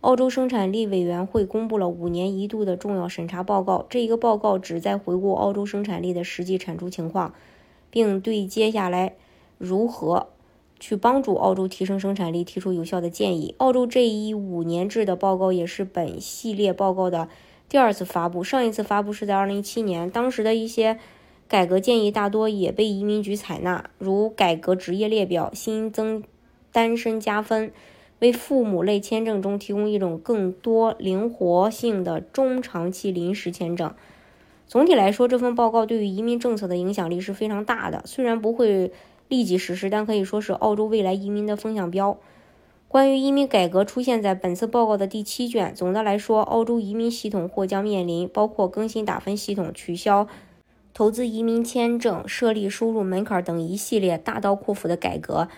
澳洲生产力委员会公布了五年一度的重要审查报告。这一个报告旨在回顾澳洲生产力的实际产出情况，并对接下来如何去帮助澳洲提升生产力提出有效的建议。澳洲这一五年制的报告也是本系列报告的第二次发布。上一次发布是在二零一七年，当时的一些改革建议大多也被移民局采纳，如改革职业列表、新增单身加分。为父母类签证中提供一种更多灵活性的中长期临时签证。总体来说，这份报告对于移民政策的影响力是非常大的。虽然不会立即实施，但可以说是澳洲未来移民的风向标。关于移民改革出现在本次报告的第七卷。总的来说，澳洲移民系统或将面临包括更新打分系统、取消投资移民签证、设立收入门槛等一系列大刀阔斧的改革。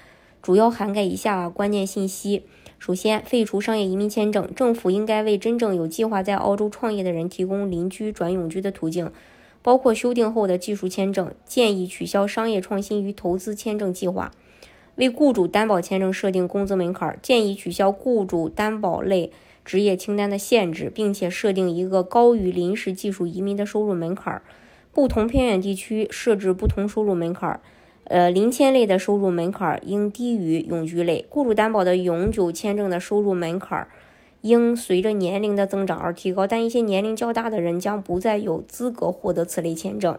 主要涵盖以下关键信息：首先，废除商业移民签证，政府应该为真正有计划在澳洲创业的人提供邻居转永居的途径，包括修订后的技术签证。建议取消商业创新与投资签证计划，为雇主担保签证设定工资门槛。建议取消雇主担保类职业清单的限制，并且设定一个高于临时技术移民的收入门槛。不同偏远地区设置不同收入门槛。呃，零签类的收入门槛应低于永居类。雇主担保的永久签证的收入门槛应随着年龄的增长而提高，但一些年龄较大的人将不再有资格获得此类签证。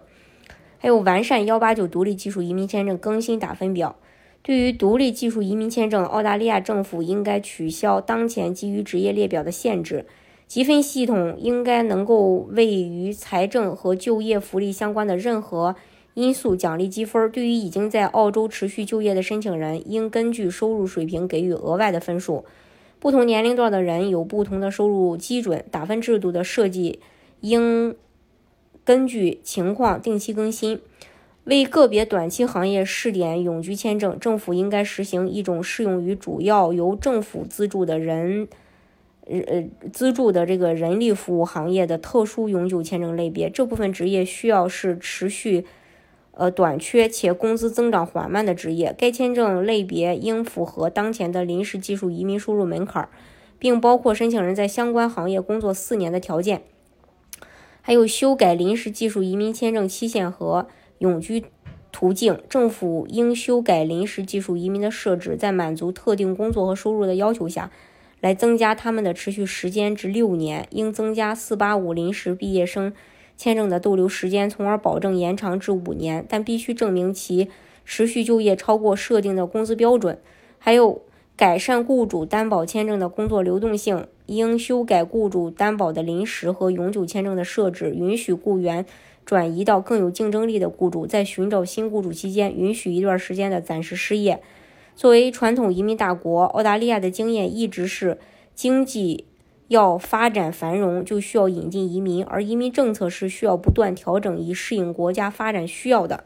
还有完善幺八九独立技术移民签证更新打分表。对于独立技术移民签证，澳大利亚政府应该取消当前基于职业列表的限制，积分系统应该能够为与财政和就业福利相关的任何。因素奖励积分，对于已经在澳洲持续就业的申请人，应根据收入水平给予额外的分数。不同年龄段的人有不同的收入基准，打分制度的设计应根据情况定期更新。为个别短期行业试点永居签证，政府应该实行一种适用于主要由政府资助的人，呃，资助的这个人力服务行业的特殊永久签证类别。这部分职业需要是持续。呃，短缺且工资增长缓慢的职业，该签证类别应符合当前的临时技术移民收入门槛，并包括申请人在相关行业工作四年的条件。还有修改临时技术移民签证期限和永居途径，政府应修改临时技术移民的设置，在满足特定工作和收入的要求下，来增加他们的持续时间至六年。应增加四八五临时毕业生。签证的逗留时间，从而保证延长至五年，但必须证明其持续就业超过设定的工资标准。还有改善雇主担保签证的工作流动性，应修改雇主担保的临时和永久签证的设置，允许雇员转移到更有竞争力的雇主，在寻找新雇主期间，允许一段时间的暂时失业。作为传统移民大国，澳大利亚的经验一直是经济。要发展繁荣，就需要引进移民，而移民政策是需要不断调整以适应国家发展需要的。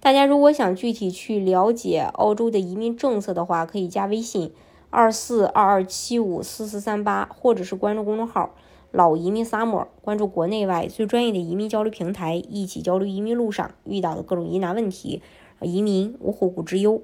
大家如果想具体去了解澳洲的移民政策的话，可以加微信二四二二七五四四三八，或者是关注公众号“老移民 summer”，关注国内外最专业的移民交流平台，一起交流移民路上遇到的各种疑难问题，移民无后顾之忧。